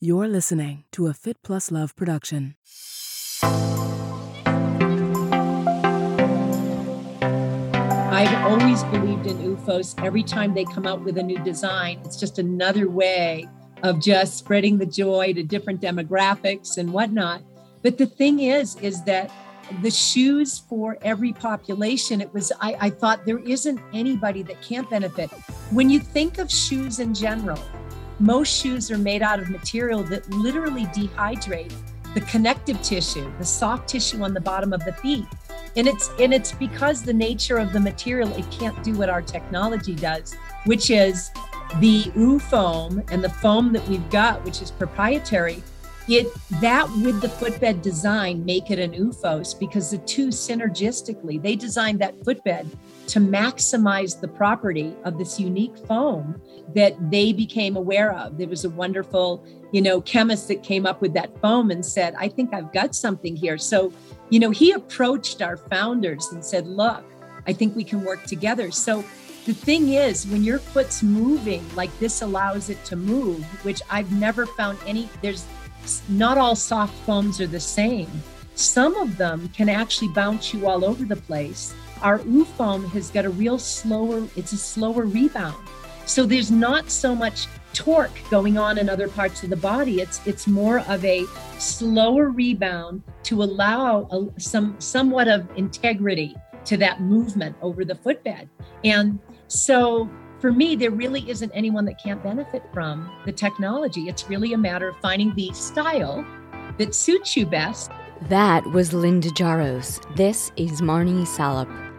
You're listening to a Fit Plus Love production. I've always believed in OOFOS. Every time they come out with a new design, it's just another way of just spreading the joy to different demographics and whatnot. But the thing is, is that the shoes for every population, it was, I, I thought there isn't anybody that can't benefit. When you think of shoes in general, most shoes are made out of material that literally dehydrate the connective tissue, the soft tissue on the bottom of the feet. And it's and it's because the nature of the material, it can't do what our technology does, which is the OOFOAM and the foam that we've got, which is proprietary, it that with the footbed design make it an OOFOS because the two synergistically, they designed that footbed to maximize the property of this unique foam that they became aware of. There was a wonderful, you know, chemist that came up with that foam and said, I think I've got something here. So, you know, he approached our founders and said, Look, I think we can work together. So the thing is, when your foot's moving, like this allows it to move, which I've never found any, there's not all soft foams are the same. Some of them can actually bounce you all over the place our OOFOAM has got a real slower, it's a slower rebound. So there's not so much torque going on in other parts of the body. It's it's more of a slower rebound to allow a, some somewhat of integrity to that movement over the footbed. And so for me, there really isn't anyone that can't benefit from the technology. It's really a matter of finding the style that suits you best. That was Linda Jaros. This is Marnie Salop.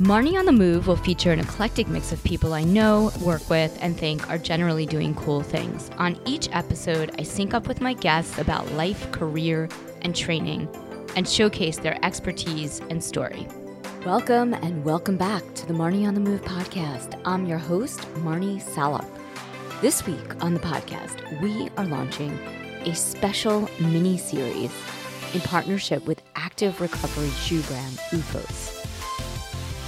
Marnie on the Move will feature an eclectic mix of people I know, work with, and think are generally doing cool things. On each episode, I sync up with my guests about life, career, and training, and showcase their expertise and story. Welcome and welcome back to the Marnie on the Move podcast. I'm your host, Marnie Salop. This week on the podcast, we are launching a special mini series in partnership with active recovery shoe brand OOFOS.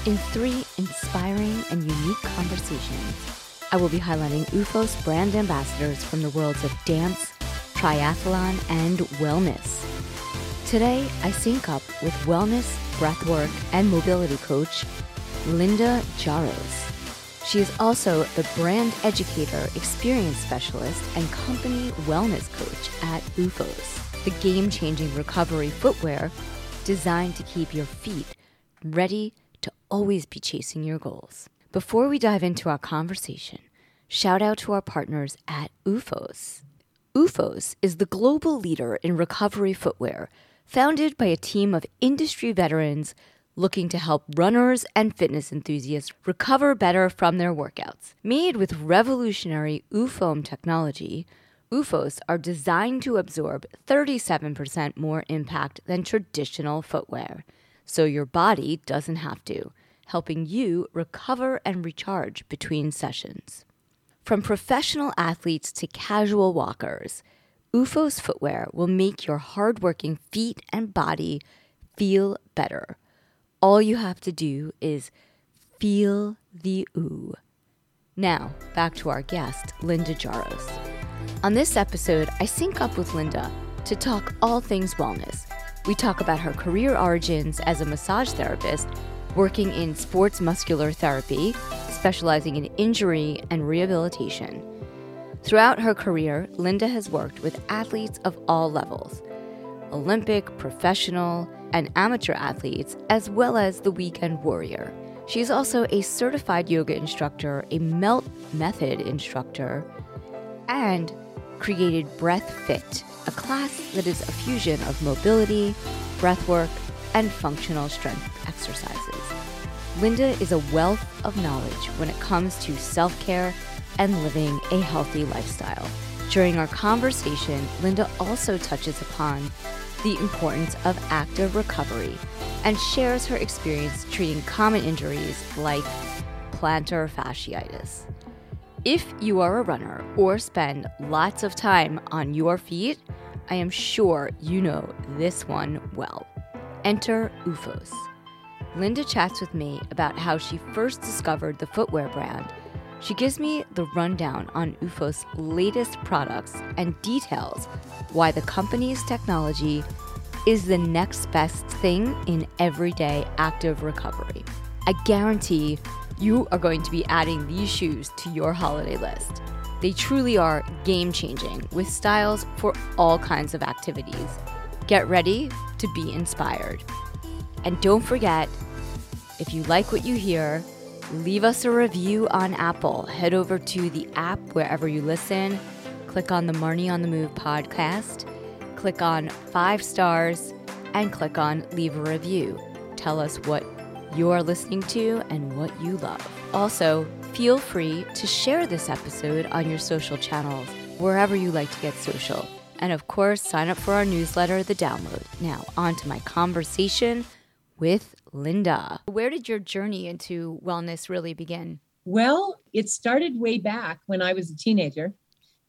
In three inspiring and unique conversations, I will be highlighting OOFOS brand ambassadors from the worlds of dance, triathlon, and wellness. Today, I sync up with wellness, breathwork, and mobility coach Linda Jaros. She is also the brand educator, experience specialist, and company wellness coach at OOFOS, the game changing recovery footwear designed to keep your feet ready always be chasing your goals. Before we dive into our conversation, shout out to our partners at OOFOS. OOFOS is the global leader in recovery footwear, founded by a team of industry veterans looking to help runners and fitness enthusiasts recover better from their workouts. Made with revolutionary OOFOAM technology, OOFOS are designed to absorb 37% more impact than traditional footwear so your body doesn't have to, helping you recover and recharge between sessions. From professional athletes to casual walkers, OOFOS footwear will make your hardworking feet and body feel better. All you have to do is feel the ooh. Now, back to our guest, Linda Jaros. On this episode, I sync up with Linda to talk all things wellness we talk about her career origins as a massage therapist, working in sports muscular therapy, specializing in injury and rehabilitation. Throughout her career, Linda has worked with athletes of all levels Olympic, professional, and amateur athletes, as well as the weekend warrior. She is also a certified yoga instructor, a MELT method instructor, and created Breath Fit, a class that is a fusion of mobility, breathwork, and functional strength exercises. Linda is a wealth of knowledge when it comes to self care and living a healthy lifestyle. During our conversation, Linda also touches upon the importance of active recovery and shares her experience treating common injuries like plantar fasciitis. If you are a runner or spend lots of time on your feet, I am sure you know this one well. Enter OOFOS. Linda chats with me about how she first discovered the footwear brand. She gives me the rundown on OOFOS latest products and details why the company's technology is the next best thing in everyday active recovery. I guarantee you are going to be adding these shoes to your holiday list. They truly are game changing with styles for all kinds of activities. Get ready to be inspired. And don't forget, if you like what you hear, leave us a review on Apple. Head over to the app wherever you listen, click on the Marnie on the Move podcast, click on five stars, and click on leave a review. Tell us what you're listening to and what you love. Also, feel free to share this episode on your social channels, wherever you like to get social. And of course, sign up for our newsletter, The Download. Now, on to my conversation with Linda. Where did your journey into wellness really begin? Well, it started way back when I was a teenager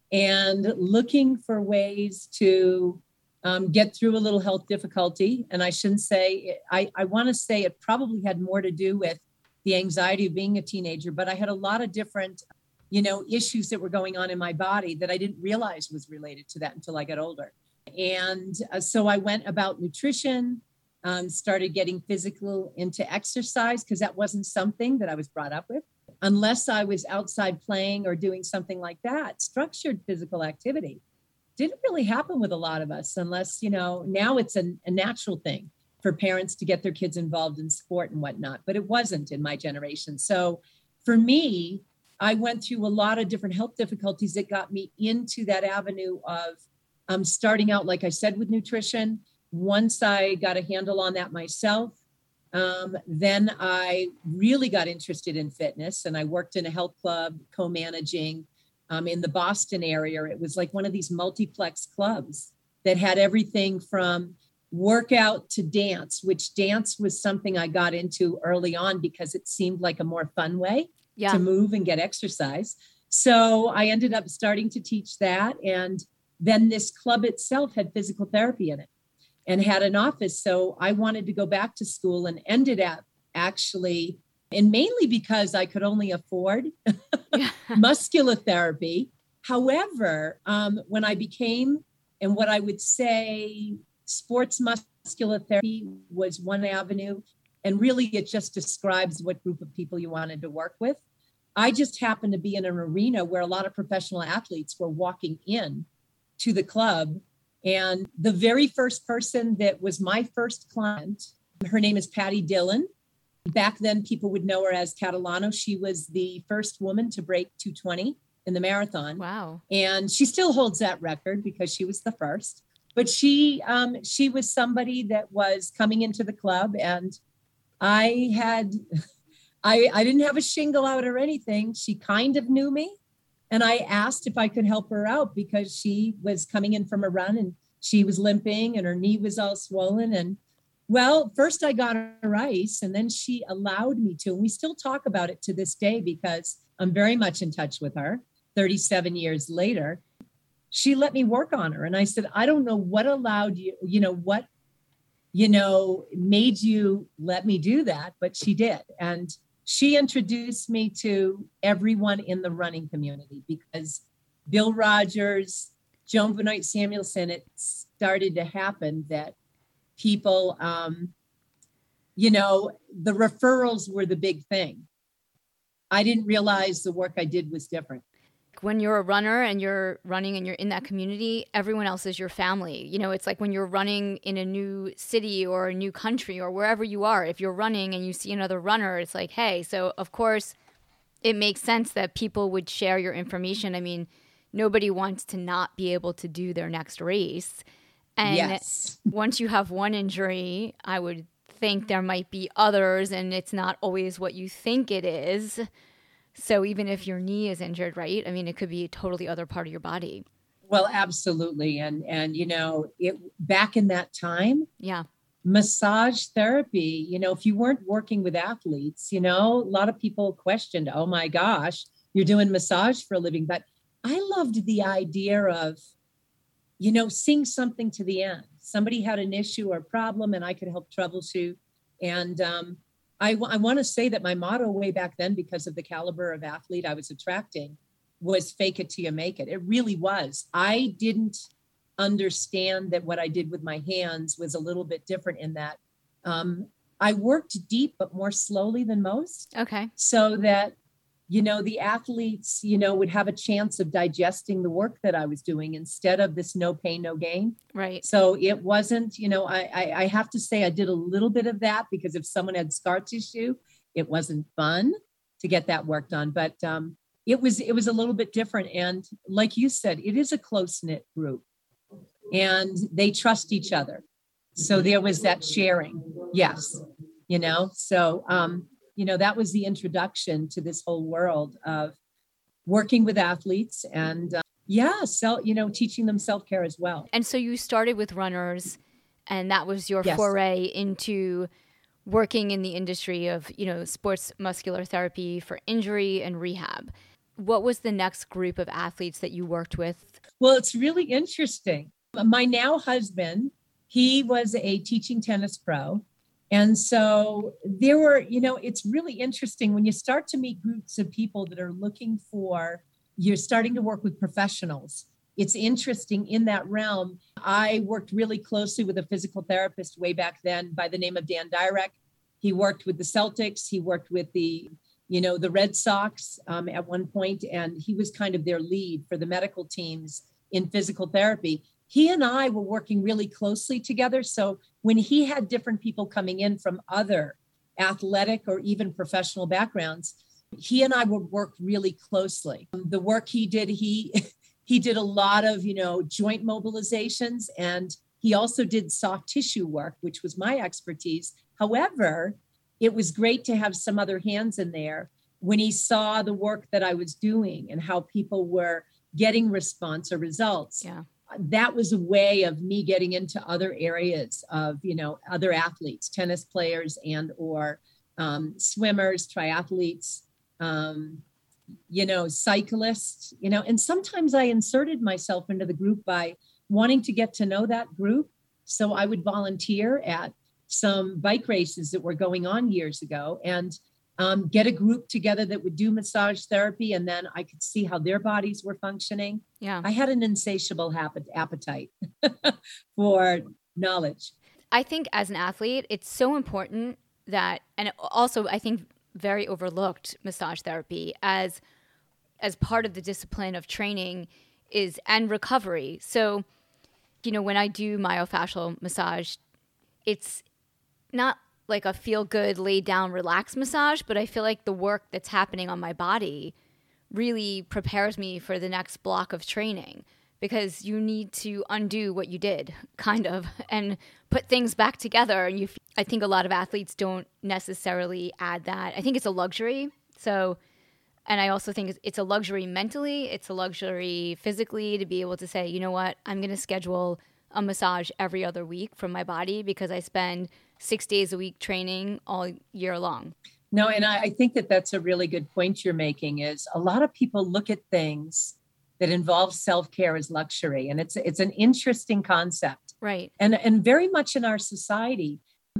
and looking for ways to um, get through a little health difficulty. And I shouldn't say, I, I want to say it probably had more to do with the anxiety of being a teenager, but I had a lot of different, you know, issues that were going on in my body that I didn't realize was related to that until I got older. And uh, so I went about nutrition, um, started getting physical into exercise because that wasn't something that I was brought up with. Unless I was outside playing or doing something like that, structured physical activity didn't really happen with a lot of us unless, you know, now it's a, a natural thing for parents to get their kids involved in sport and whatnot, but it wasn't in my generation. So for me, I went through a lot of different health difficulties that got me into that avenue of um, starting out, like I said, with nutrition. Once I got a handle on that myself, um, then I really got interested in fitness and I worked in a health club co managing um, in the Boston area. It was like one of these multiplex clubs that had everything from workout to dance, which dance was something I got into early on because it seemed like a more fun way yeah. to move and get exercise. So I ended up starting to teach that. And then this club itself had physical therapy in it and had an office. So I wanted to go back to school and ended up actually and mainly because I could only afford muscular therapy. However, um, when I became, and what I would say, sports muscular therapy was one avenue, and really it just describes what group of people you wanted to work with. I just happened to be in an arena where a lot of professional athletes were walking in to the club. And the very first person that was my first client, her name is Patti Dillon Back then, people would know her as Catalano. She was the first woman to break 220 in the marathon. Wow. And she still holds that record because she was the first. But she um, she was somebody that was coming into the club and I had I I didn't have a shingle out or anything. She kind of knew me. And I asked if I could help her out because she was coming in from a run and she was limping and her knee was all swollen. And well, first I got her ice and then she allowed me to. And we still talk about it to this day because I'm very much in touch with her 37 years later. She let me work on her. And I said, I don't know what allowed you, you know, what, you know, made you let me do that, but she did. And she introduced me to everyone in the running community because Bill Rodgers, Joan Benoit Samuelson, it started to happen that people um, you know the referrals were the big thing i didn't realize the work i did was different when you're a runner and you're running and you're in that community, everyone else is your family. You know, it's like when you're running in a new city or a new country or wherever you are, if you're running and you see another runner, it's like, hey, so of course it makes sense that people would share your information. I mean, nobody wants to not be able to do their next race. And yes. once you have one injury, I would think there might be others, and it's not always what you think it is. So even if your knee is injured, right? I mean, it could be a totally other part of your body. Well, absolutely, and and you know, it back in that time, yeah, massage therapy, you know, if you weren't working with athletes, you know, a lot of people questioned, oh my gosh, you're doing massage for a living. But I loved the idea of, you know, seeing something to the end. Somebody had an issue or problem and I could help troubleshoot. And um, I, w- I want to say that my motto way back then, because of the caliber of athlete I was attracting, was fake it till you make it. It really was. I didn't understand that what I did with my hands was a little bit different in that um, I worked deep, but more slowly than most. Okay. So that, you know, the athletes, you know, would have a chance of digesting the work that I was doing instead of this no pain, no gain. Right. So it wasn't, you know, I, I, I have to say I did a little bit of that because if someone had scar tissue, it wasn't fun to get that work done. But um, it was it was a little bit different. And like you said, it is a close knit group and they trust each other. So there was that sharing. Yes. You know, so, um, you know, that was the introduction to this whole world of working with athletes and, uh, yeah, so, you know, teaching them self care as well. And so you started with runners, and that was your yes. foray into working in the industry of, you know, sports muscular therapy for injury and rehab. What was the next group of athletes that you worked with? Well, it's really interesting my now husband, he was a teaching tennis pro. And so there were, you know, it's really interesting when you start to meet groups of people that are looking for, you're starting to work with professionals. It's interesting in that realm. I worked really closely with a physical therapist way back then by the name of Dan Dyrek. He worked with the Celtics, he worked with the you know the red sox um, at one point and he was kind of their lead for the medical teams in physical therapy he and I were working really closely together. So when he had different people coming in from other athletic or even professional backgrounds, he and I would work really closely. The work he did, he he did a lot of, you know, joint mobilizations and he also did soft tissue work, which was my expertise. However, it was great to have some other hands in there when he saw the work that I was doing and how people were getting response or results. Yeah that was a way of me getting into other areas of you know other athletes tennis players and or um, swimmers triathletes um, you know cyclists you know and sometimes i inserted myself into the group by wanting to get to know that group. So i would volunteer at some bike races that were going on years ago and um, get a group together that would do massage therapy and then i could see how their bodies were functioning. Yeah. I had an insatiable appetite for knowledge. I think as an athlete it's so important that and also i think very overlooked massage therapy as as part of the discipline of training is and recovery. So you know when i do myofascial massage it's not like a feel good, lay down, relax massage, but I feel like the work that's happening on my body really prepares me for the next block of training because you need to undo what you did, kind of, and put things back together. And you, I think a lot of athletes don't necessarily add that. I think it's a luxury. So, and I also think it's a luxury mentally, it's a luxury physically to be able to say, you know what, I'm going to schedule a massage every other week from my body because I spend six days a week training all year long. No, and I, I think that that's a really good point you're making. Is a lot of people look at things that involve self-care as luxury, and it's it's an interesting concept, right? And and very much in our society,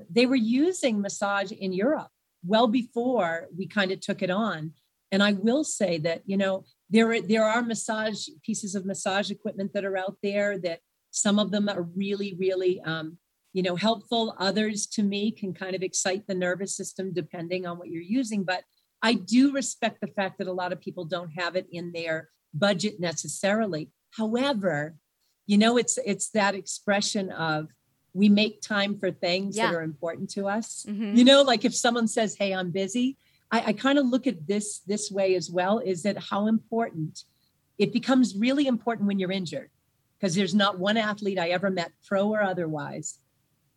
they were using massage in Europe well before we kind of took it on. And I will say that you know there there are massage pieces of massage equipment that are out there that some of them are really really um, you know helpful others to me can kind of excite the nervous system depending on what you're using but i do respect the fact that a lot of people don't have it in their budget necessarily however you know it's it's that expression of we make time for things yeah. that are important to us mm-hmm. you know like if someone says hey i'm busy i, I kind of look at this this way as well is that how important it becomes really important when you're injured because there's not one athlete i ever met pro or otherwise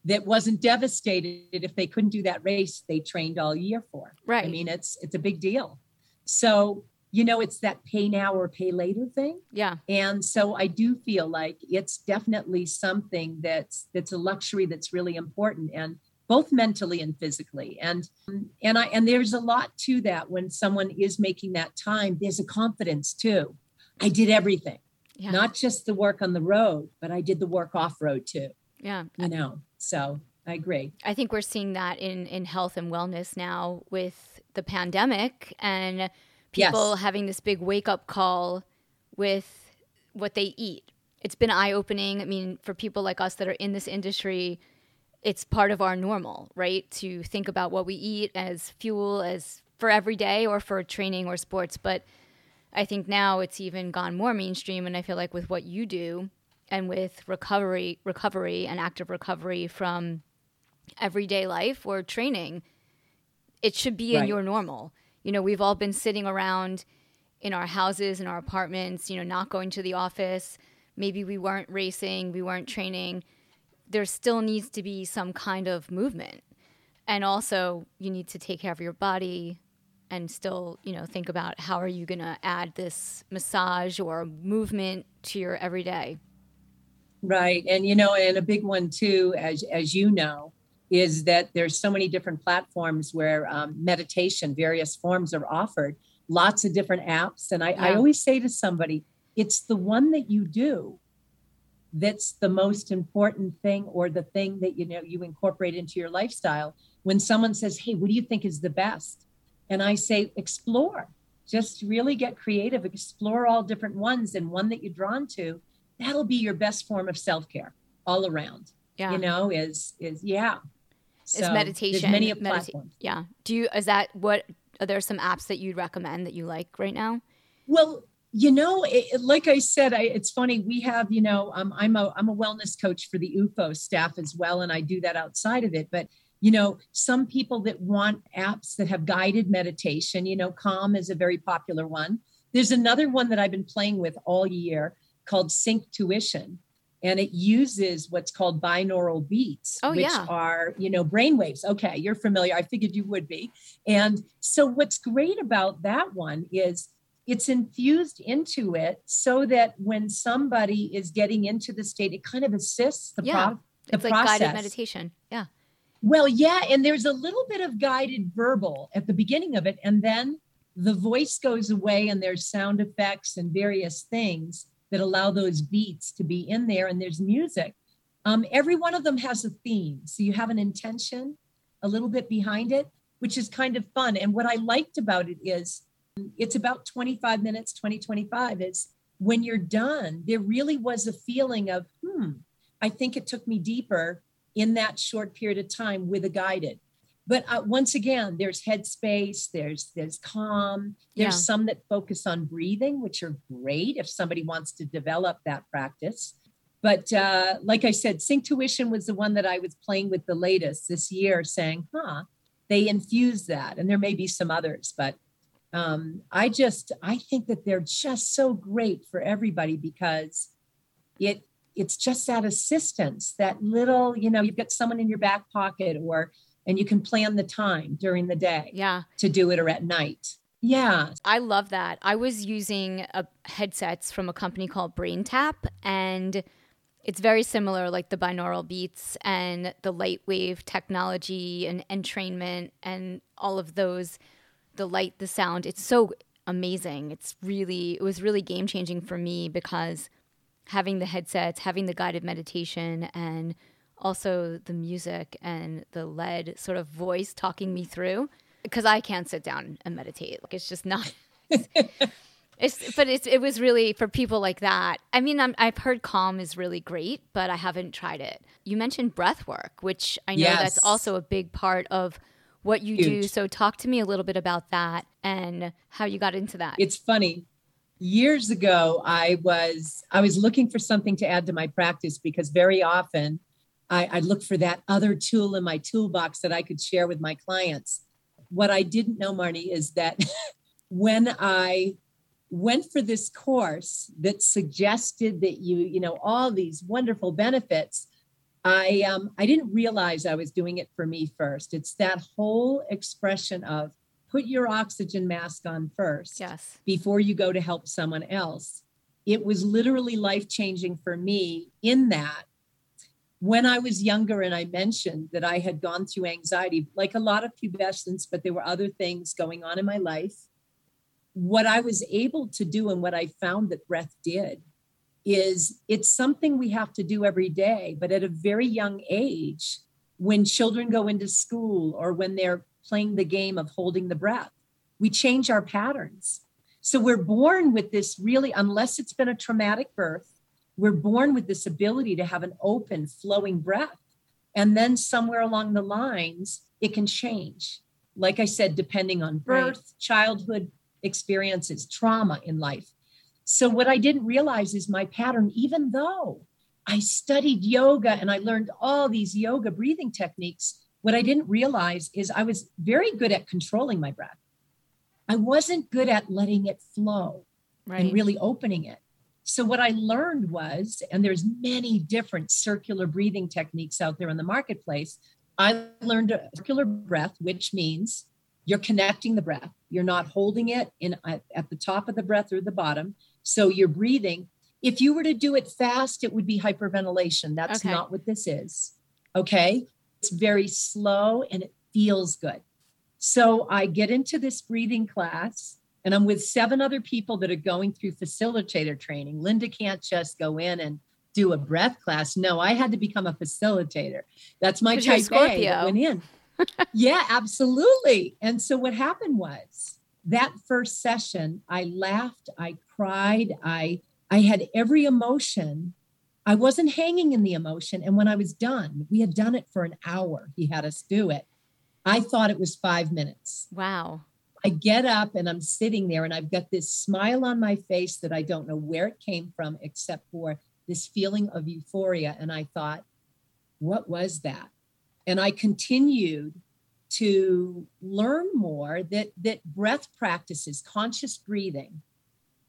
that wasn't devastated if they couldn't do that race they trained all year for. Right. I mean, it's it's a big deal. So you know, it's that pay now or pay later thing. Yeah. And so I do feel like it's definitely something that's that's a luxury that's really important and both mentally and physically. And and I and there's a lot to that when someone is making that time, there's a confidence too. I did everything. Yeah. Not just the work on the road, but I did the work off road too. Yeah. You know. So I agree. I think we're seeing that in in health and wellness now with the pandemic and people yes. having this big wake up call with what they eat. It's been eye opening. I mean, for people like us that are in this industry, it's part of our normal, right? To think about what we eat as fuel, as for every day or for training or sports. But I think now it's even gone more mainstream. And I feel like with what you do and with recovery, recovery and active recovery from everyday life or training, it should be right. in your normal. You know, we've all been sitting around in our houses, in our apartments, you know, not going to the office. Maybe we weren't racing, we weren't training. There still needs to be some kind of movement. And also, you need to take care of your body and still, you know, think about how are you going to add this massage or movement to your everyday. Right. And you know, and a big one too as as you know, is that there's so many different platforms where um, meditation, various forms are offered, lots of different apps. And I, yeah. I always say to somebody, it's the one that you do that's the most important thing or the thing that you know you incorporate into your lifestyle when someone says hey what do you think is the best and i say explore just really get creative explore all different ones and one that you're drawn to that'll be your best form of self-care all around yeah. you know is is yeah so is meditation. many Medita- platforms. Yeah. Do you is that what are there some apps that you'd recommend that you like right now? Well, you know, it, like I said, I, it's funny. We have, you know, um, I'm a I'm a wellness coach for the OOFOS staff as well, and I do that outside of it. But you know, some people that want apps that have guided meditation. You know, Calm is a very popular one. There's another one that I've been playing with all year called Synctuition, and it uses what's called binaural beats oh, which yeah. are you know brain waves okay you're familiar i figured you would be and so what's great about that one is it's infused into it so that when somebody is getting into the state it kind of assists the, yeah. pro- the it's process. like guided meditation yeah well yeah and there's a little bit of guided verbal at the beginning of it and then the voice goes away and there's sound effects and various things that allow those beats to be in there and there's music. Um, every one of them has a theme so you have an intention a little bit behind it which is kind of fun. And what i liked about it is it's about 25 minutes 20 25 is when you're done there really was a feeling of hmm i think it took me deeper in that short period of time with a guided but uh, once again there's headspace there's there's calm. There's yeah. some that focus on breathing which are great if somebody wants to develop that practice. But uh, like i said Synctuition was the one that i was playing with the latest this year saying huh they infuse that. And there may be some others but um, i just i think that they're just so great for everybody because it it's just that assistance that little you know you've got someone in your back pocket or and you can plan the time during the day yeah. to do it or at night. Yeah. I love that. I was using a, headsets from a company called BrainTap and it's very similar like the binaural beats and the light wave technology and entrainment and all of those the light the sound. It's so amazing. It's really it was really game changing for me because having the headsets having the guided meditation and also the music and the lead sort of voice talking me through because I can't sit down and meditate. Like it's just not. it's but it's it was really for people like that. I mean, i have heard Calm is really great, but I haven't tried it. You mentioned breath work, which I know yes. that's also a big part of what you Huge. do. So talk to me a little bit about that and how you got into that. It's funny. Years ago, I was I was looking for something to add to my practice because very often I, I'd look for that other tool in my toolbox that I could share with my clients. What I didn't know, Marnie, is that when I went for this course that suggested that you, you know, all these wonderful benefits, I um, I didn't realize I was doing it for me first. It's that whole expression of put your oxygen mask on first Yes. before you go to help someone else. It was literally life changing for me in that when I was younger and I mentioned that I had gone through anxiety, like a lot of pubescence, but there were other things going on in my life. What I was able to do and what I found that breath did is it's something we have to do every day, but at a very young age, when children go into school or when they're playing the game of holding the breath, we change our patterns. So we're born with this really, unless it's been a traumatic birth, we're born with this ability to have an open, flowing breath. And then somewhere along the lines, it can change. Like I said, depending on birth, right. childhood experiences, trauma in life. So, what I didn't realize is my pattern, even though I studied yoga and I learned all these yoga breathing techniques, what I didn't realize is I was very good at controlling my breath. I wasn't good at letting it flow right. and really opening it. So what I learned was, and there's many different circular breathing techniques out there in the marketplace. I learned a circular breath, which means you're connecting the breath. You're not holding it in at the top of the breath or the bottom. So you're breathing. If you were to do it fast, it would be hyperventilation. That's okay. not what this is. Okay. It's very slow and it feels good. So I get into this breathing class and I'm with seven other people that are going through facilitator training. Linda can't just go in and do a breath class. No, I had to become a facilitator. That's my type A that went in. yeah, absolutely. And so what happened was that first session, I laughed, I cried, I I had every emotion. I wasn't hanging in the emotion. And when I was done, we had done it for an hour. He had us do it. I thought it was five minutes. Wow. I get up and I'm sitting there and I've got this smile on my face that I don't know where it came from except for this feeling of euphoria. And I thought, what was that? And I continued to learn more that, that breath practices, conscious breathing,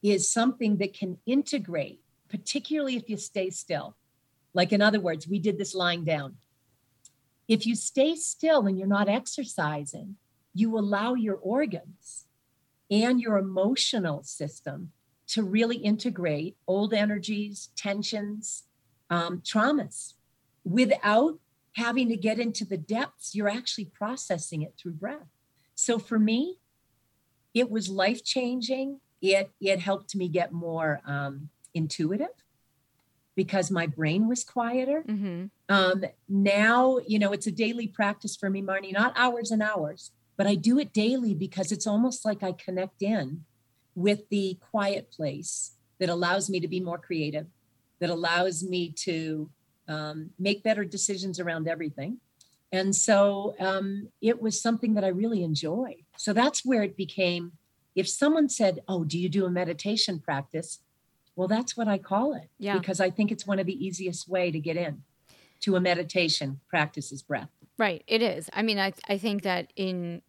is something that can integrate, particularly if you stay still. Like, in other words, we did this lying down. If you stay still and you're not exercising, you allow your organs and your emotional system to really integrate old energies, tensions, um, traumas without having to get into the depths. You're actually processing it through breath. So for me, it was life changing. It it helped me get more um, intuitive because my brain was quieter. Mm-hmm. Um, now, you know, it's a daily practice for me, Marnie, not hours and hours, but I do it daily because it's almost like I connect in with the quiet place that allows me to be more creative, that allows me to um, make better decisions around everything. And so um, it was something that I really enjoyed. So that's where it became if someone said, Oh, do you do a meditation practice? Well, that's what I call it. Yeah. Because I think it's one of the easiest way to get in to a meditation practice is breath. Right. It is. I mean, I, I think that in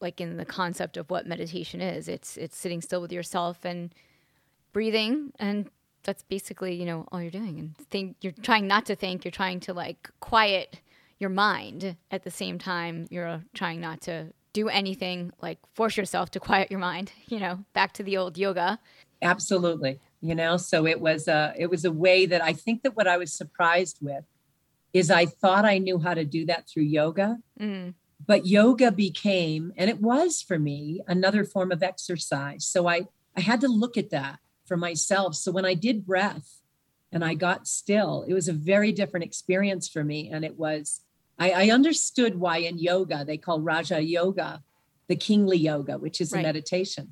like in the concept of what meditation is. It's it's sitting still with yourself and breathing and that's basically, you know, all you're doing and think you're trying not to think, you're trying to like quiet your mind at the same time you're trying not to do anything like force yourself to quiet your mind, you know, back to the old yoga. Absolutely. You know, so it was a it was a way that I think that what I was surprised with is I thought I knew how to do that through yoga. Mm. but yoga became and it was for me another form of exercise. So i i had to look at that for myself. So when i did breath and i got still it was a very different experience for me. And it was i, I understood why in yoga they call raja yoga the kingly yoga which is right. a meditation.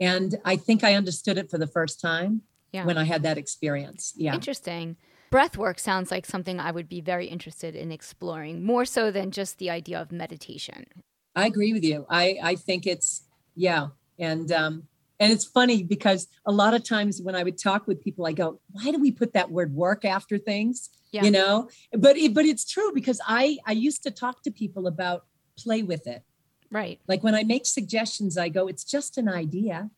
And i think i understood it for the first time yeah. when i had that experience. Yeah. Interesting breath work sounds like something I would be very interested in exploring, more so than just the idea of meditation. I agree with you. I, I think it's, yeah. And, um, and it's funny because a lot of times when I would talk with people, I go, why do we put that word work after things? Yeah. You know, but, it, but it's true because I, I used to talk to people about play with it. Right. Like when I make suggestions, I go, it's just an idea.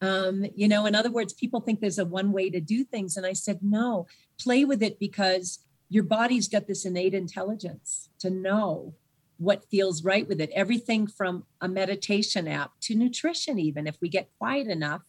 Um, you know, in other words, people think there's a one way to do things. And I said, no, play with it because your body's got this innate intelligence to know what feels right with it. Everything from a meditation app to nutrition, even if we get quiet enough,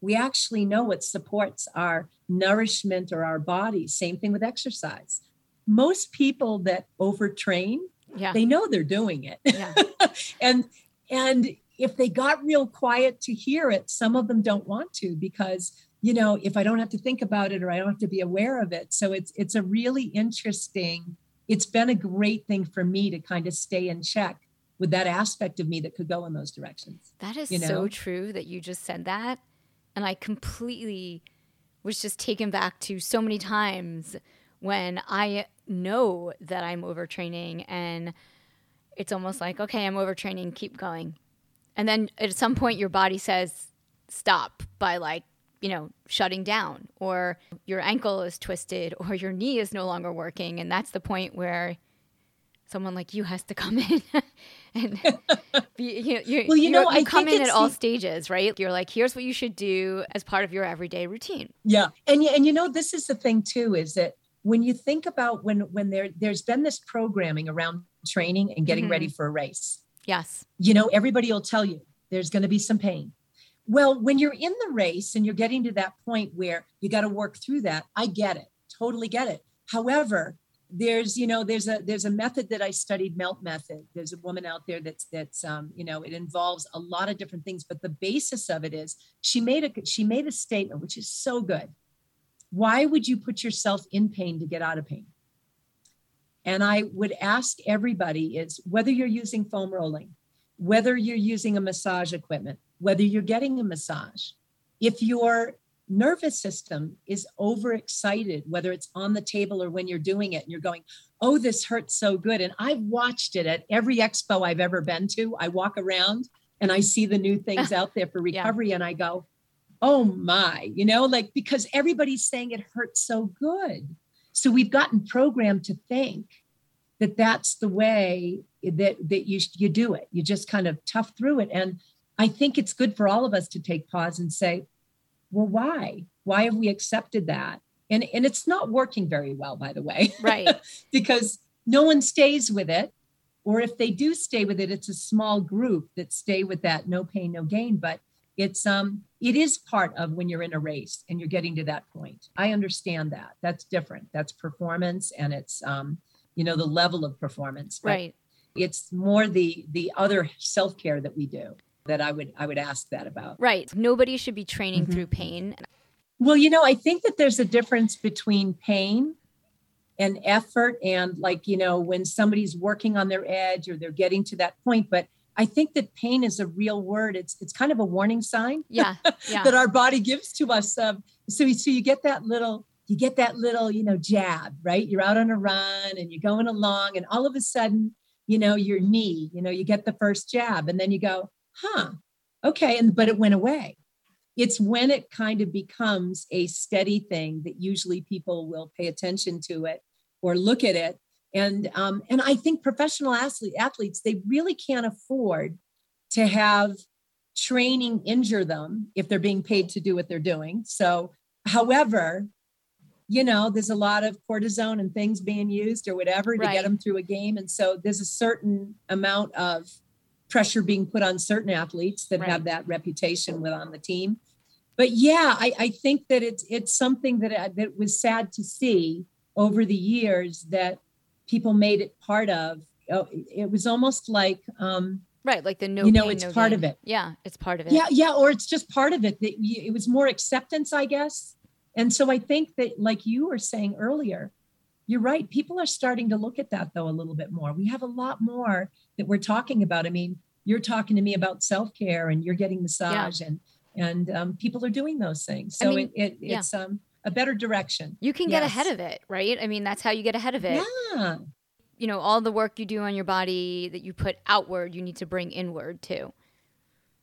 we actually know what supports our nourishment or our body. Same thing with exercise. Most people that overtrain, Yeah. they know they're doing it. Yeah. and and if they got real quiet to hear it, some of them don't want to because you know if I don't have to think about it or I don't have to be aware of it. So it's it's a really interesting. It's been a great thing for me to kind of stay in check with that aspect of me that could go in those directions. That is you know? so true that you just said that. And I completely was just taken back to so many times when I know that I'm overtraining and it's almost like, okay, I'm overtraining, keep going. And then at some point, your body says stop by like, you know, shutting down, or your ankle is twisted, or your knee is no longer working. And that's the point where someone like you has to come in and be, you, know, you, Well, you know, you I come in at all the- stages, right? You're like, here's what you should do as part of your everyday routine. Yeah. And and you know this is the thing too is that when you think about when when there there's been this programming around training and getting Mhm. ready for a race. Yes. You know, everybody will tell you there's going to be some pain. Well, when you're in the race and you're getting to that point where you got to work through that, I get it. Totally get it. However, there's you know there's a there's a method that I studied melt method. There's a woman out there that's that's um you know it involves a lot of different things, but the basis of it is she made a she made a statement which is so good. Why would you put yourself in pain to get out of pain? And I would ask everybody is whether you're using foam rolling, whether you're using a massage equipment, whether you're getting a massage, if your nervous system is overexcited, whether it's on the table or when you're doing it and you're going, oh, this hurts so good. And I've watched it at every expo I've ever been to. I walk around and I see the new things out there for Yeah. recovery and I go, oh my, you know, like because everybody's saying it hurts so good. So we've gotten programmed to think that that's the way that that you you do it. You just kind of tough through it. And I think it's good for all of us to take pause and say, well, why? Why have we accepted that? And and it's not working very well, by the way, Right. because no one stays with it. Or if they do stay with it, it's a small group that stay with that no pain, no gain. But it's um it is part of when you're in a race and you're getting to that point. I understand that. That's different. That's performance and it's um, you know, the level of performance. But right. it's more the the other self-care that we do that I would I would ask that about. Right. Nobody should be training Mhm. through pain. Well, you know, I think that there's a difference between pain and effort and like, you know, when somebody's working on their edge or they're getting to that point, but I think that pain is a real word. It's it's kind of a warning sign Yeah. Yeah. that our body gives to us. Um, so, you- so you get that little, you get that little, you know, jab, right? You're out on a run and you're going along, and all of a sudden, you know, your knee, you know, you get the first jab, and then you go, huh, okay, and but it went away. It's when it kind of becomes a steady thing that usually people will pay attention to it or look at it. And um, and I think professional athlete, athletes, they really can't afford to have training injure them if they're being paid to do what they're doing. So, however, you know, there's a lot of cortisone and things being used or whatever to get them through a game. And so there's a certain amount of pressure being put on certain athletes that have that reputation with on the team. But yeah, I, I think that it's it's something that I- that was sad to see over the years that people made it part of. Oh, It was almost like um, right. Like the no you know, it's no part of it. Yeah. It's part of it. yeah yeah or it's just part of it that you, it was more acceptance i guess and so i think that like you were saying earlier you're right people are starting to look at that though a little bit more we have a lot more that we're talking about i mean you're talking to me about self-care and you're getting massage and and um, people are doing those things I so mean, it, it yeah. it's um a better direction You can get ahead of it, right? I mean, that's how you get ahead of it. yeah You know, all the work you do on your body that you put outward, you need to bring inward too.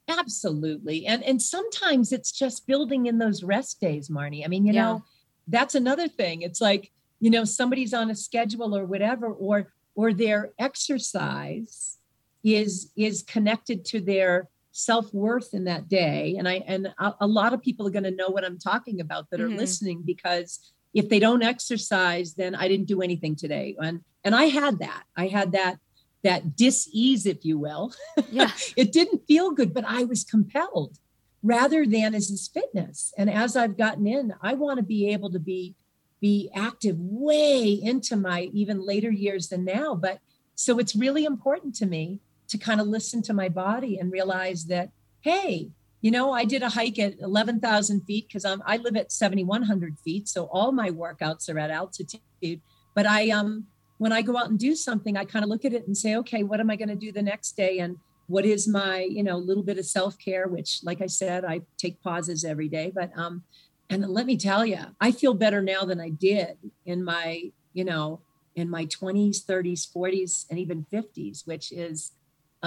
Absolutely. And and sometimes it's just building in those rest days, Marnie. I mean, you Yeah. know, that's another thing. It's like, you know, somebody's on a schedule or whatever, or or their exercise is is connected to their self-worth in that day. And I and a, a lot of people are going to know what I'm talking about that Mhm. are listening because if they don't exercise, then I didn't do anything today. And and I had that. I had that that dis-ease, if you will. Yeah. it didn't feel good, but I was compelled rather than as this fitness. And as I've gotten in, I want to be able to be be active way into my even later years than now. But so it's really important to me to kind of listen to my body and realize that, hey, you know, I did a hike at 11,000 feet because I live at 7,100 feet. So all my workouts are at altitude. But I, um, when I go out and do something, I kind of look at it and say, okay, what am I going to do the next day? And what is my, you know, little bit of self care, which, like I said, I take pauses every day. But, um, and let me tell you, I feel better now than I did in my, you know, in my 20s, 30s, 40s, and even 50s, which is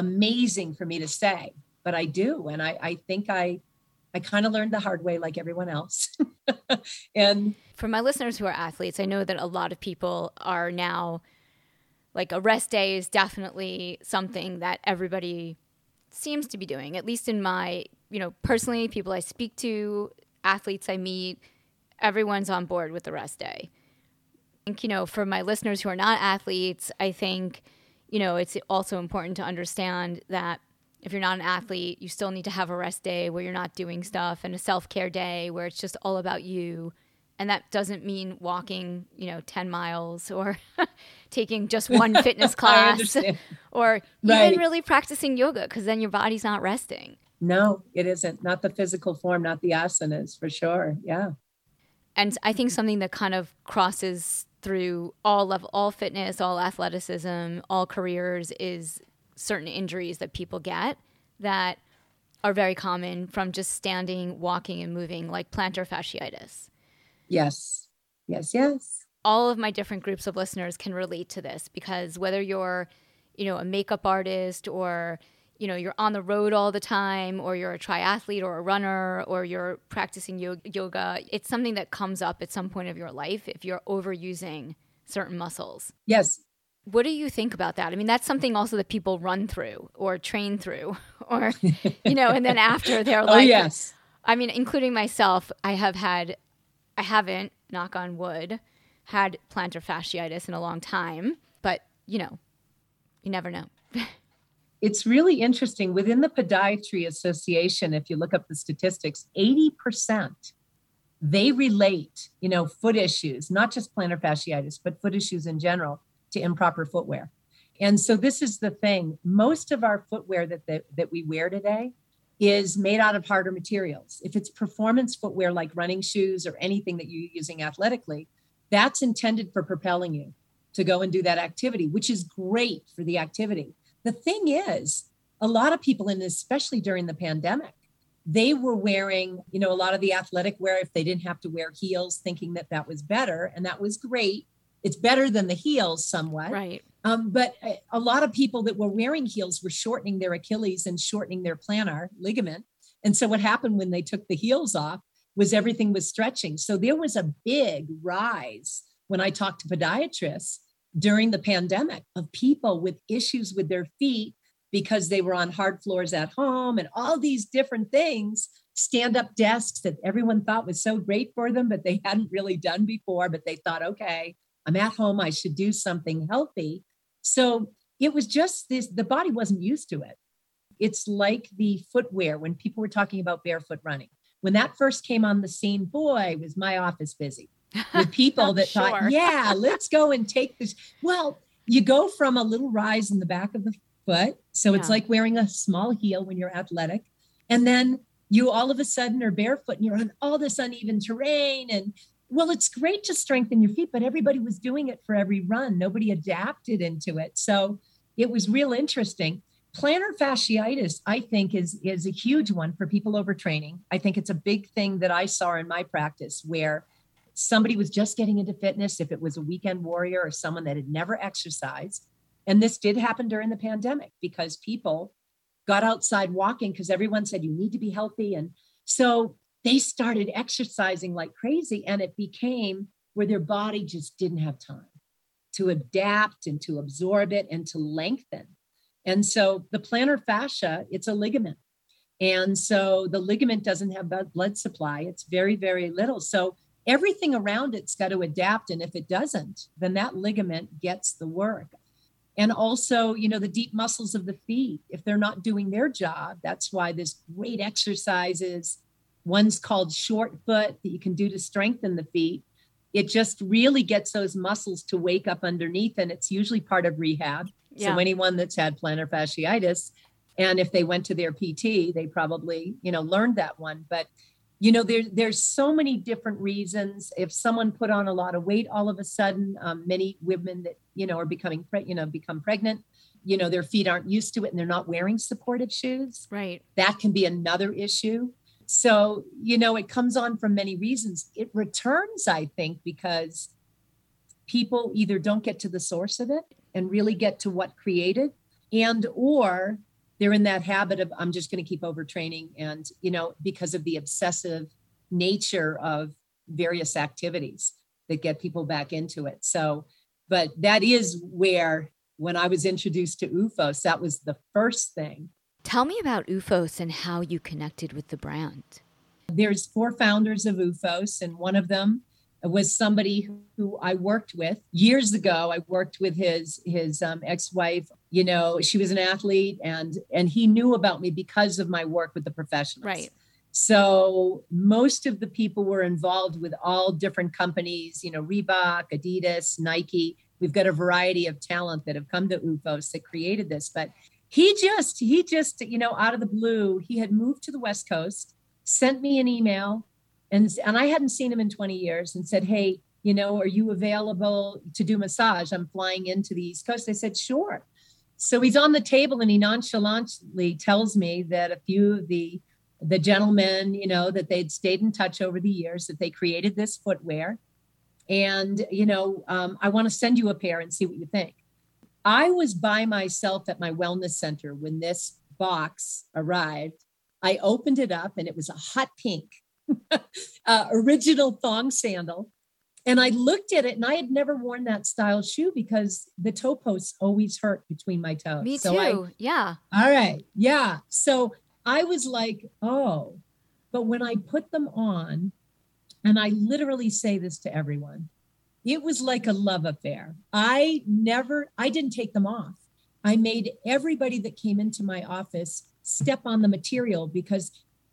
amazing for me to say, but I do. And I, I think I, I kind of learned the hard way like everyone else. and for my listeners who are athletes, I know that a lot of people are now like a rest day is definitely something that everybody seems to be doing, at least in my, you know, personally, people I speak to, athletes I meet, everyone's on board with the rest day. I think, you know, for my listeners who are not athletes, I think, you know, it's also important to understand that if you're not an athlete, you still need to have a rest day where you're not doing stuff and a self care day where it's just all about you. And that doesn't mean walking, you know, 10 miles or taking just one fitness class or right. even really practicing yoga because then your body's not resting. No, it isn't. Not the physical form, not the asanas for sure. Yeah. And I think something that kind of crosses through all level, all fitness, all athleticism, all careers is certain injuries that people get that are very common from just standing, walking, and moving, like plantar fasciitis. Yes. Yes, yes. All of my different groups of listeners can relate to this because whether you're, you know, a makeup artist or you know you're on the road all the time or you're a triathlete or a runner or you're practicing yoga it's something that comes up at some point of your life if you're overusing certain muscles yes what do you think about that? I mean, that's something also that people run through or train through, or, you know, and then after they're oh, like, oh, yes. I mean, including myself, I have had, I haven't, knock on wood, had plantar fasciitis in a long time, but, you know, you never know. it's really interesting. Within the Podiatry Association, if you look up the statistics, 80% they relate, you know, foot issues, not just plantar fasciitis, but foot issues in general to improper footwear. And so this is the thing. Most of our footwear that, that, that we wear today is made out of harder materials. If it's performance footwear like running shoes or anything that you're using athletically, that's intended for propelling you to go and do that activity, which is great for the activity. The thing is, a lot of people, and especially during the pandemic, they were wearing, you know, a lot of the athletic wear if they didn't have to wear heels, thinking that that was better. And that was great it's better than the heels somewhat. Right. Um, but a, lot of people that were wearing heels were shortening their Achilles and shortening their plantar ligament. And so what happened when they took the heels off was everything was stretching. So there was a big rise when I talked to podiatrists during the pandemic of people with issues with their feet because they were on hard floors at home and all these different things stand up desks that everyone thought was so great for them but they hadn't really done before but they thought okay I'm at home. I should do something healthy. So it was just this, the body wasn't used to it. It's like the footwear when people were talking about barefoot running. When that first came on the scene, boy, was my office busy with people that sure. thought, yeah, let's go and take this. Well, you go from a little rise in the back of the foot. So yeah. it's like wearing a small heel when you're athletic. And then you all of a sudden are barefoot and you're on all this uneven terrain and well, it's great to strengthen your feet, but everybody was doing it for every run. Nobody adapted into it. So it was real interesting. Plantar fasciitis, I think, is, is a huge one for people overtraining. I think it's a big thing that I saw in my practice where somebody was just getting into fitness, if it was a weekend warrior or someone that had never exercised. And this did happen during the pandemic because people got outside walking because everyone said you need to be healthy. And so they started exercising like crazy and it became where their body just didn't have time to adapt and to absorb it and to lengthen. And so the plantar fascia, it's a ligament. And so the ligament doesn't have blood supply. It's very, very little. So everything around it's got to adapt. And if it doesn't, then that ligament gets the work. And also, you know, the deep muscles of the feet, if they're not doing their job, that's why there's great exercises. One's called short foot that you can do to strengthen the feet. It just really gets those muscles to wake up underneath, and it's usually part of rehab. Yeah. So anyone that's had plantar fasciitis, and if they went to their PT, they probably, you know, learned that one. But you know there, there's so many different reasons. If someone put on a lot of weight all of a sudden um, many women that you know are becoming pre- you know become pregnant you know their feet aren't used to it and they're not wearing supportive shoes. Right. That can be another issue. So you know it comes on from many reasons. It returns i think because people either don't get to the source of it and really get to what created and or they're in that habit of i'm just going to keep overtraining and you know because of the obsessive nature of various activities that get people back into it so but that is where when i was introduced to OOFOS that was the first thing tell me about OOFOS and how you connected with the brand there's four founders of OOFOS and one of them was somebody who I worked with years ago. I worked with his his um, ex-wife. You know, she was an athlete, and and he knew about me because of my work with the professionals. Right. So most of the people were involved with all different companies. You know, Reebok, Adidas, Nike. We've got a variety of talent that have come to OOFOS that created this, but he just he just you know out of the blue he had moved to the west coast sent me an email and and I hadn't seen him in 20 years and said, "Hey, you know, are you available to do massage? I'm flying into the East Coast." I said, "Sure." So he's on the table and he nonchalantly tells me that a few of the the gentlemen, you know, that they'd stayed in touch over the years, that they created this footwear, and you know, um, I want to send you a pair and see what you think. I was by myself at my wellness center when this box arrived. I opened it up and it was a hot pink uh, original thong sandal. And I looked at it and I had never worn that style shoe because the toe posts always hurt between my toes. Me so too. I, yeah. All right. Yeah. So I was like, oh, but when I put them on, and I literally say this to everyone, it was like a love affair. I never, I didn't take them off. I made everybody that came into my office step on the material because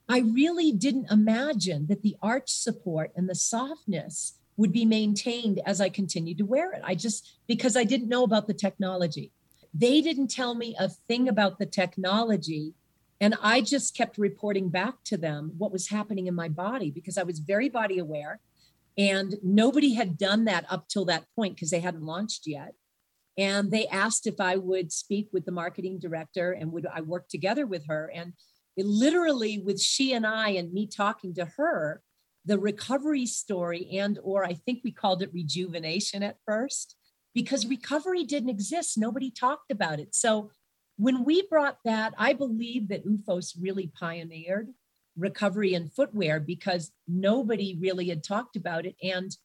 I really didn't imagine that the arch support and the softness would be maintained as I continued to wear it. I just, because I didn't know about the technology. They didn't tell me a thing about the technology. And I just kept reporting back to them what was happening in my body because I was very body aware. And nobody had done that up till that point because they hadn't launched yet. And they asked if I would speak with the marketing director and would I work together with her. And it literally with she and I and me talking to her, the recovery story and or I think we called it rejuvenation at first because recovery didn't exist. Nobody talked about it. So when we brought that, I believe that OOFOS really pioneered recovery in footwear because nobody really had talked about it. And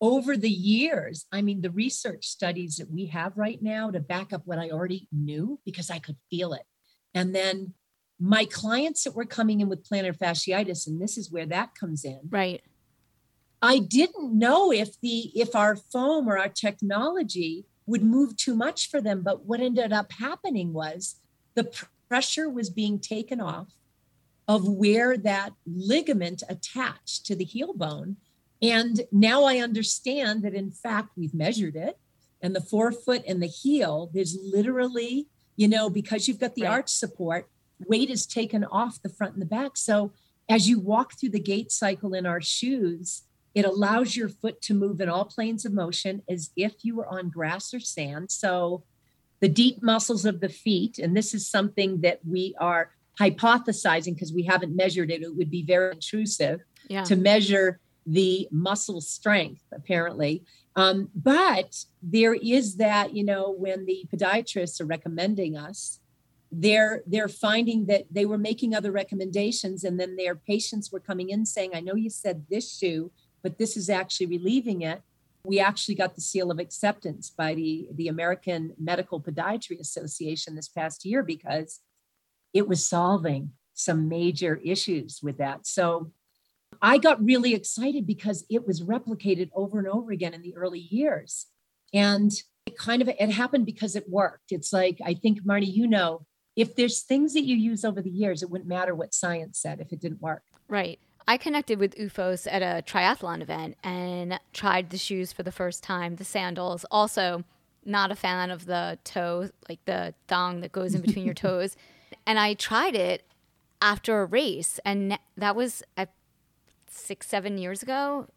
over the years, I mean, the research studies that we have right now to back up what I already knew because I could feel it. And then my clients that were coming in with plantar fasciitis, and this is where that comes in. Right. I didn't know if the if our foam or our technology would move too much for them, but what ended up happening was the pressure was being taken off of where that ligament attached to the heel bone. And now I understand that in fact we've measured it and the forefoot and the heel, there's literally, you know, because you've got the right. arch support, weight is taken off the front and the back. So as you walk through the gait cycle in our shoes, it allows your foot to move in all planes of motion as if you were on grass or sand. So the deep muscles of the feet, and this is something that we are hypothesizing because we haven't measured it, it would be very intrusive yeah. to measure the muscle strength, apparently. Um, but there is that, you know, when the podiatrists are recommending us, they're they're finding that they were making other recommendations and then their patients were coming in saying i know you said this shoe but this is actually relieving it. We actually got the seal of acceptance by the the american medical podiatry association this past year because it was solving some major issues with that. So i got really excited because it was replicated over and over again in the early years. And it kind of it happened because it worked. It's like I think Marnie, you know, if there's things that you use over the years, it wouldn't matter what science said if it didn't work. Right. I connected with OOFOS at a triathlon event and tried the shoes for the first time, the sandals. Also, not a fan of the toe, like the thong that goes in between your toes. And I tried it after a race, and that was six, seven years ago.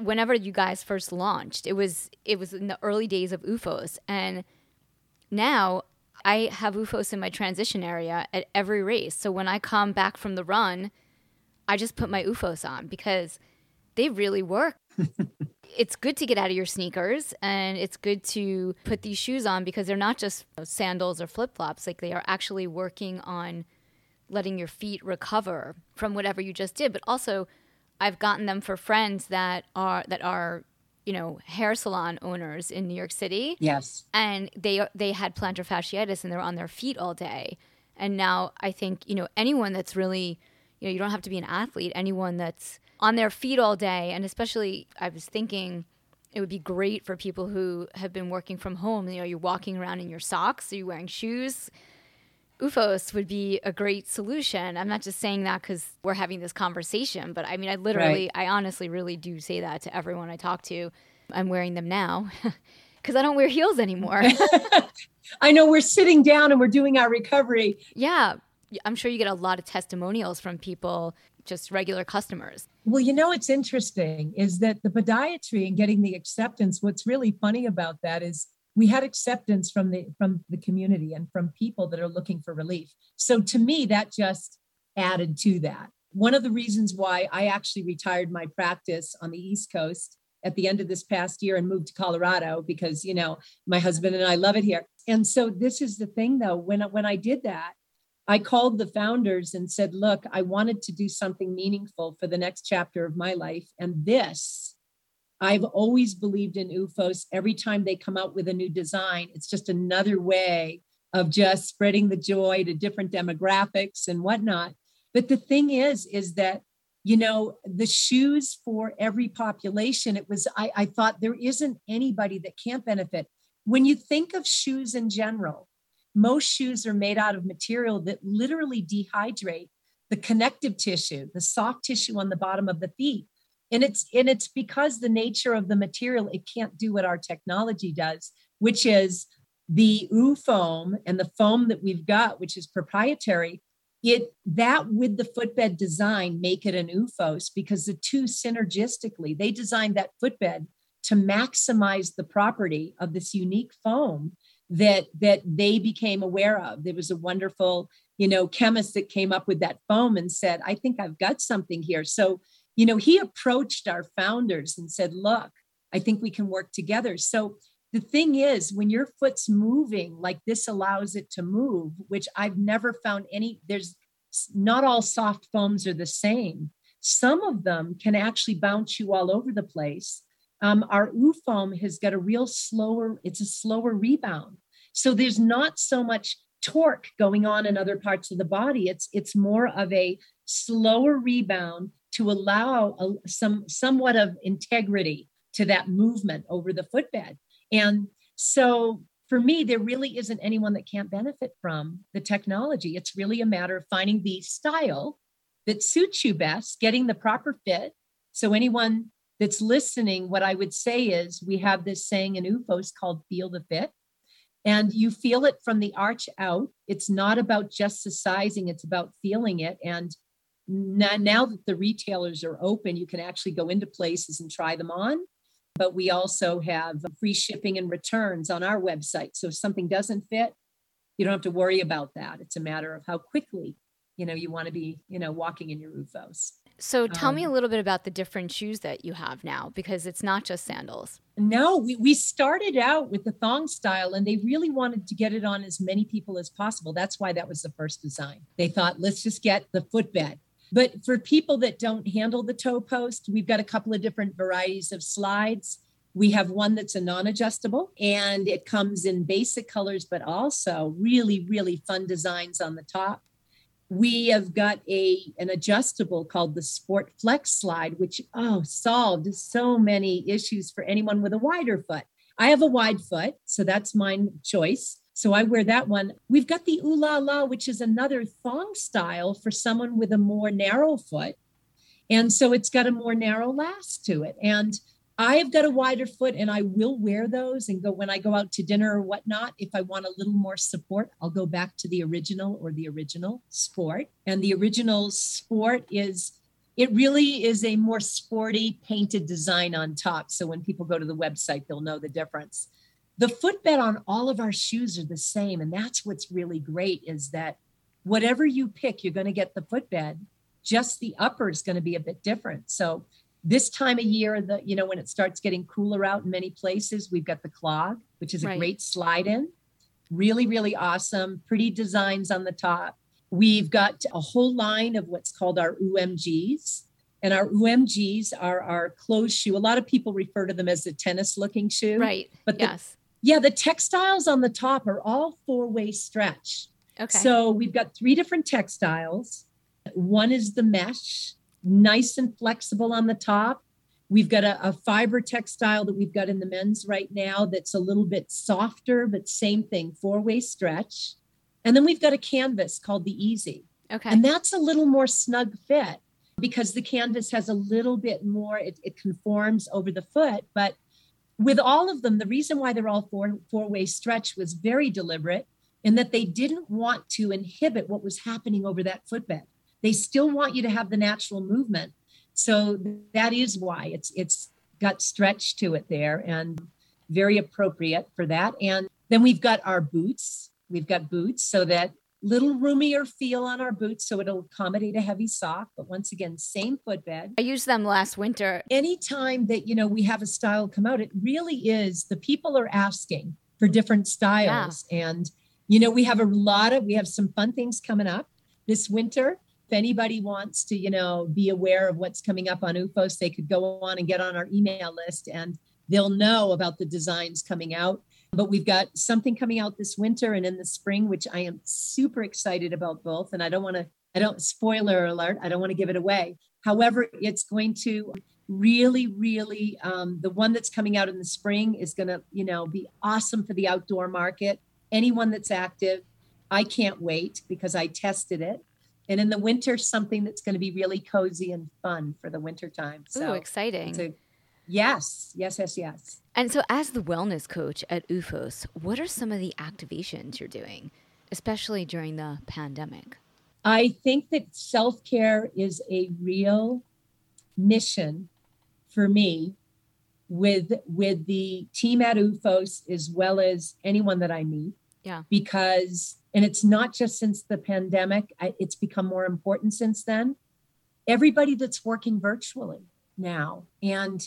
Whenever you guys first launched, it was it was in the early days of OOFOS, and now I have OOFOS in my transition area at every race. So when I come back from the run, I just put my OOFOS on because they really work. it's good to get out of your sneakers and it's good to put these shoes on because they're not just sandals or flip flops. Like they are actually working on letting your feet recover from whatever you just did. But also, I've gotten them for friends that are that are you know hair salon owners in New York City. Yes, and they they had plantar fasciitis and they're on their feet all day. And now I think you know anyone that's really you know you don't have to be an athlete. Anyone that's on their feet all day, and especially I was thinking it would be great for people who have been working from home. You know, you're walking around in your socks, are you wearing shoes? OOFOS would be a great solution. I'm not just saying that because we're having this conversation, but I mean, I literally, right. I honestly really do say that to everyone I talk to. I'm wearing them now because I don't wear heels anymore. I know we're sitting down and we're doing our recovery. Yeah. I'm sure you get a lot of testimonials from people, just regular customers. Well, you know, it's interesting is that the podiatry and getting the acceptance, what's really funny about that is we had acceptance from the from the community and from people that are looking for relief. So to me that just added to that. One of the reasons why i actually retired my practice on the east coast at the end of this past year and moved to colorado because you know my husband and i love it here. And so this is the thing though. When when i did that I called the founders and said, Look, I wanted to do something meaningful for the next chapter of my life. And this I've always believed in OOFOS. Every time they come out with a new design, it's just another way of just spreading the joy to different demographics and whatnot. But the thing is, is that you know the shoes for every population it was I, I thought there isn't anybody that can't benefit when you think of shoes in general most shoes are made out of material that literally dehydrate the connective tissue the soft tissue on the bottom of the feet and it's and it's because the nature of the material it can't do what our technology does which is the oo foam and the foam that we've got which is proprietary it that with the footbed design make it an OOFOS because the two synergistically they designed that footbed to maximize the property of this unique foam that that they became aware of. There was a wonderful you know chemist that came up with that foam and said i think i've got something here. So you know, he approached our founders and said, look, I think we can work together. So the thing is, when your foot's moving, like this allows it to move, which I've never found any, there's not all soft foams are the same. Some of them can actually bounce you all over the place. Um, our OO foam has got a real slower, it's a slower rebound. So there's not so much torque going on in other parts of the body. It's it's more of a slower rebound to allow a, some somewhat of integrity to that movement over the footbed. And so for me, there really isn't anyone that can't benefit from the technology. It's really a matter of finding the style that suits you best, getting the proper fit. So anyone that's listening, what I would say is we have this saying in OOFOS called feel the fit. And you feel it from the arch out. It's not about just the sizing, it's about feeling it. And now, now that the retailers are open, you can actually go into places and try them on. But we also have free shipping and returns on our website. So if something doesn't fit, you don't have to worry about that. It's a matter of how quickly, you know, you want to be, you know, walking in your OOFOS. So tell um, me a little bit about the different shoes that you have now, because it's not just sandals. No, we, we started out with the thong style and they really wanted to get it on as many people as possible. That's why that was the first design. They thought, let's just get the footbed but for people that don't handle the toe post, we've got a couple of different varieties of slides. We have one that's a non adjustable and it comes in basic colors, but also really, really fun designs on the top. We have got a an adjustable called the Sport Flex slide, which oh solved so many issues for anyone with a wider foot. I have a wide foot, so that's my choice. So I wear that one. We've got the OOlala, which is another thong style for someone with a more narrow foot. And so it's got a more narrow last to it. And I have got a wider foot and I will wear those and go when I go out to dinner or whatnot. If I want a little more support, I'll go back to the original or the original sport. And the original sport is it really is a more sporty painted design on top. So when people go to the website, they'll know the difference. The footbed on all of our shoes are the same. And that's what's really great is that whatever you pick, you're going to get the footbed. Just the upper is going to be a bit different. So this time of year, the you know, when it starts getting cooler out in many places, we've got the clog, which is a right. great slide in. Really, really awesome. Pretty designs on the top. We've got a whole line of what's called our OOmgs. And our OOmgs are our closed shoe. A lot of people refer to them as a tennis looking shoe. Right. But the, yes. Yeah, the textiles on the top are all four way stretch. Okay. So we've got three different textiles. One is the mesh, nice and flexible on the top. We've got a, a, fiber textile that we've got in the men's right now that's a little bit softer, but same thing, four way stretch. And then we've got a canvas called the Easy. Okay. And that's a little more snug fit because the canvas has a little bit more, it, it conforms over the foot. But with all of them, the reason why they're all four four way stretch was very deliberate in that they didn't want to inhibit what was happening over that footbed. They still want you to have the natural movement. So that is why it's it's got stretch to it there and very appropriate for that. And then we've got our boots We've got boots so that little roomier feel on our boots so it'll accommodate a heavy sock but once again same footbed. I used them last winter. Anytime that you know we have a style come out it really is the people are asking for different styles. Yeah. and you know we have a lot of we have some fun things coming up. This winter if anybody wants to you know be aware of what's coming up on OOFOS they could go on and get on our email list and they'll know about the designs coming out but we've got something coming out this winter and in the spring, which I am super excited about both. And I don't want to, I don't, spoiler alert, I don't want to give it away. However, it's going to really, really, um, the one that's coming out in the spring is going to, you know, be awesome for the outdoor market. Anyone that's active, I can't wait because I tested it. And in the winter, something that's going to be really cozy and fun for the winter time. So Ooh, exciting. A, yes, yes, yes, yes. And so, as the wellness coach at OOFOS, what are some of the activations you're doing, especially during the pandemic? I think that self care is a real mission for me with with the team at OOFOS as well as anyone that I meet. Yeah. Because and it's not just since the pandemic, I, it's become more important since then. Everybody that's working virtually now and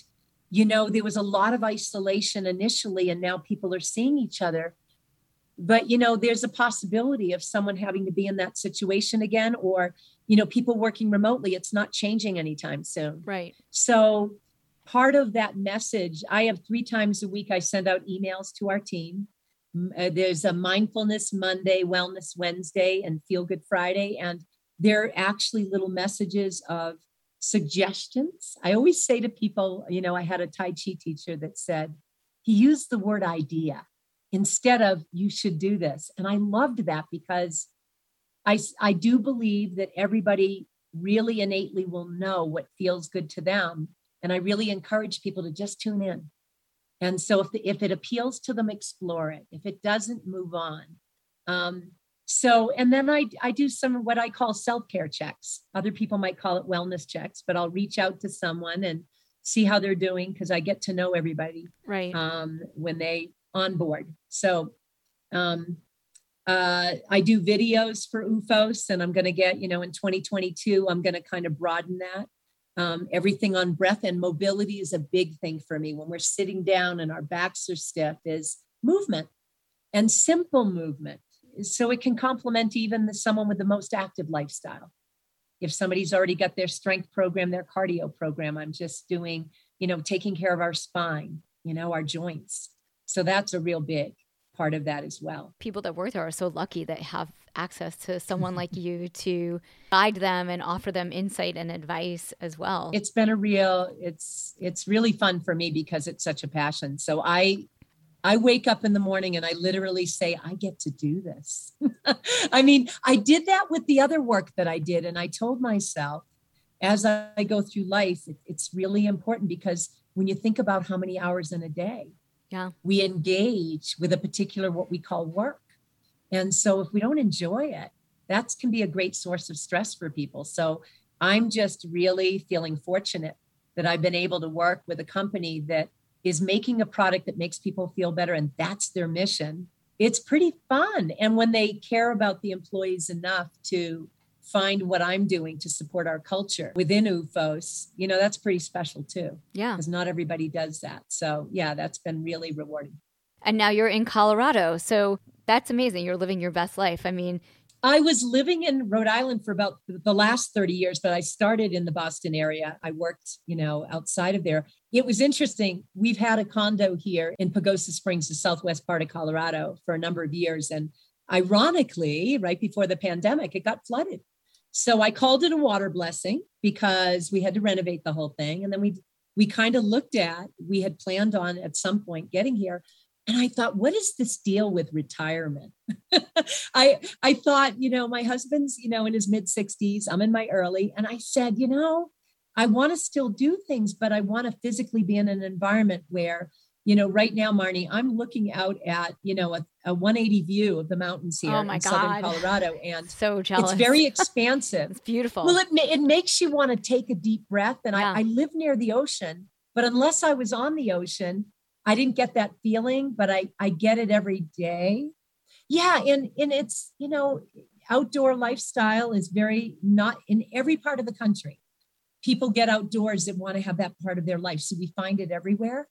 you know, there was a lot of isolation initially, and now people are seeing each other. But, you know, there's a possibility of someone having to be in that situation again, or, you know, people working remotely. It's not changing anytime soon. Right. So, part of that message, I have three times a week, I send out emails to our team. Uh, there's a mindfulness Monday, wellness Wednesday, and feel good Friday. And they're actually little messages of suggestions. I always say to people, you know, I had a Tai Chi teacher that said, he used the word idea instead of you should do this. And I loved that because I, I do believe that everybody really innately will know what feels good to them. And I really encourage people to just tune in. And so if, the, if it appeals to them, explore it. If it doesn't, move on. Um, so, and then I, I do some what I call self care checks. Other people might call it wellness checks, but I'll reach out to someone and see how they're doing because I get to know everybody right um, when they on board. So, um, uh, I do videos for OOFOS, and I'm going to get, you know, in 2022, I'm going to kind of broaden that. Um, everything on breath and mobility is a big thing for me. When we're sitting down and our backs are stiff, is movement and simple movement so it can complement even the, someone with the most active lifestyle. If somebody's already got their strength program their cardio program i'm just doing you know taking care of our spine you know our joints. So that's a real big part of that as well. People that work there are so lucky that have access to someone like you to guide them and offer them insight and advice as well. It's been a real it's it's really fun for me because it's such a passion. So i I wake up in the morning and I literally say, I get to do this. I mean, I did that with the other work that I did. And I told myself, as I go through life, it's really important because when you think about how many hours in a day yeah. we engage with a particular what we call work. And so if we don't enjoy it, that can be a great source of stress for people. So I'm just really feeling fortunate that I've been able to work with a company that is making a product that makes people feel better and that's their mission. It's pretty fun. And when they care about the employees enough to find what i'm doing to support our culture within OOFOS you know that's pretty special too. Yeah. Because not everybody does that. So yeah that's been really rewarding. And now you're in colorado. So that's amazing. You're living your best life. I mean I was living in Rhode Island for about the last 30 years, but I started in the Boston area. I worked, you know, outside of there. It was interesting. We've had a condo here in Pagosa Springs, the southwest part of Colorado, for a number of years. And ironically, right before the pandemic, it got flooded. So I called it a water blessing because we had to renovate the whole thing. And then we we kind of looked at, we had planned on at some point getting here and i thought what is this deal with retirement i i thought you know my husband's you know in his mid 60s i'm in my early and i said you know i want to still do things but i want to physically be in an environment where you know right now marnie i'm looking out at you know a, a 180 view of the mountains oh here oh my in God. southern colorado and so jealous it's very expansive it's beautiful well it, it makes you want to take a deep breath and Yeah. I, I live near the ocean but unless i was on the ocean I didn't get that feeling, but I I get it every day. Yeah, and and it's you know outdoor lifestyle is very not in every part of the country. People get outdoors that want to have that part of their life, so we find it everywhere.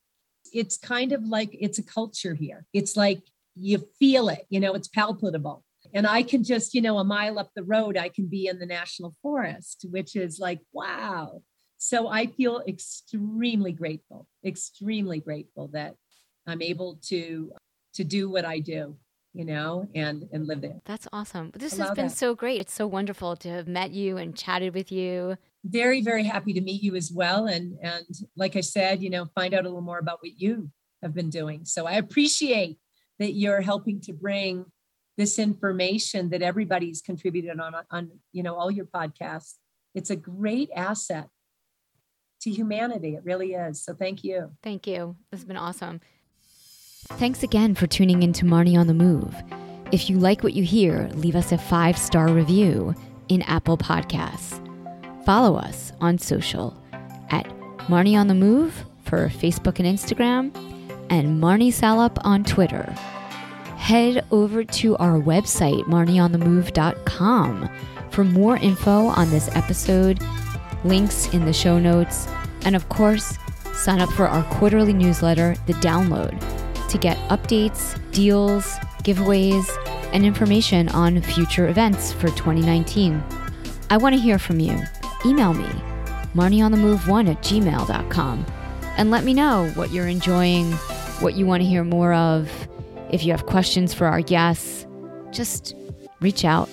It's kind of like it's a culture here. It's like you feel it, you know, it's palpable. And I can just, you know, a mile up the road, I can be in the national forest, which is like, wow, so I feel extremely grateful, extremely grateful that I'm able to to do what I do, you know, and and live there. That's awesome. This Allow has been that. so great. It's so wonderful to have met you and chatted with you. Very very happy to meet you as well and and like I said, you know, find out a little more about what you have been doing. So I appreciate that you're helping to bring this information that everybody's contributed on on you know all your podcasts. It's a great asset to humanity. It really is. So thank you. Thank you. This has been awesome. Thanks again for tuning in to Marnie on the Move. If you like what you hear, leave us a five star review in Apple Podcasts. Follow us on social at Marnie on the Move for Facebook and Instagram, and Marnie Salop on Twitter. Head over to our website, marnieonthemove.com, for more info on this episode, links in the show notes, and of course, sign up for our quarterly newsletter, The Download, to get updates, deals, giveaways, and information on future events for 2019. I want to hear from you. Email me, marnieonthemove1 at gmail.com, and let me know what you're enjoying, what you want to hear more of. If you have questions for our guests, just reach out.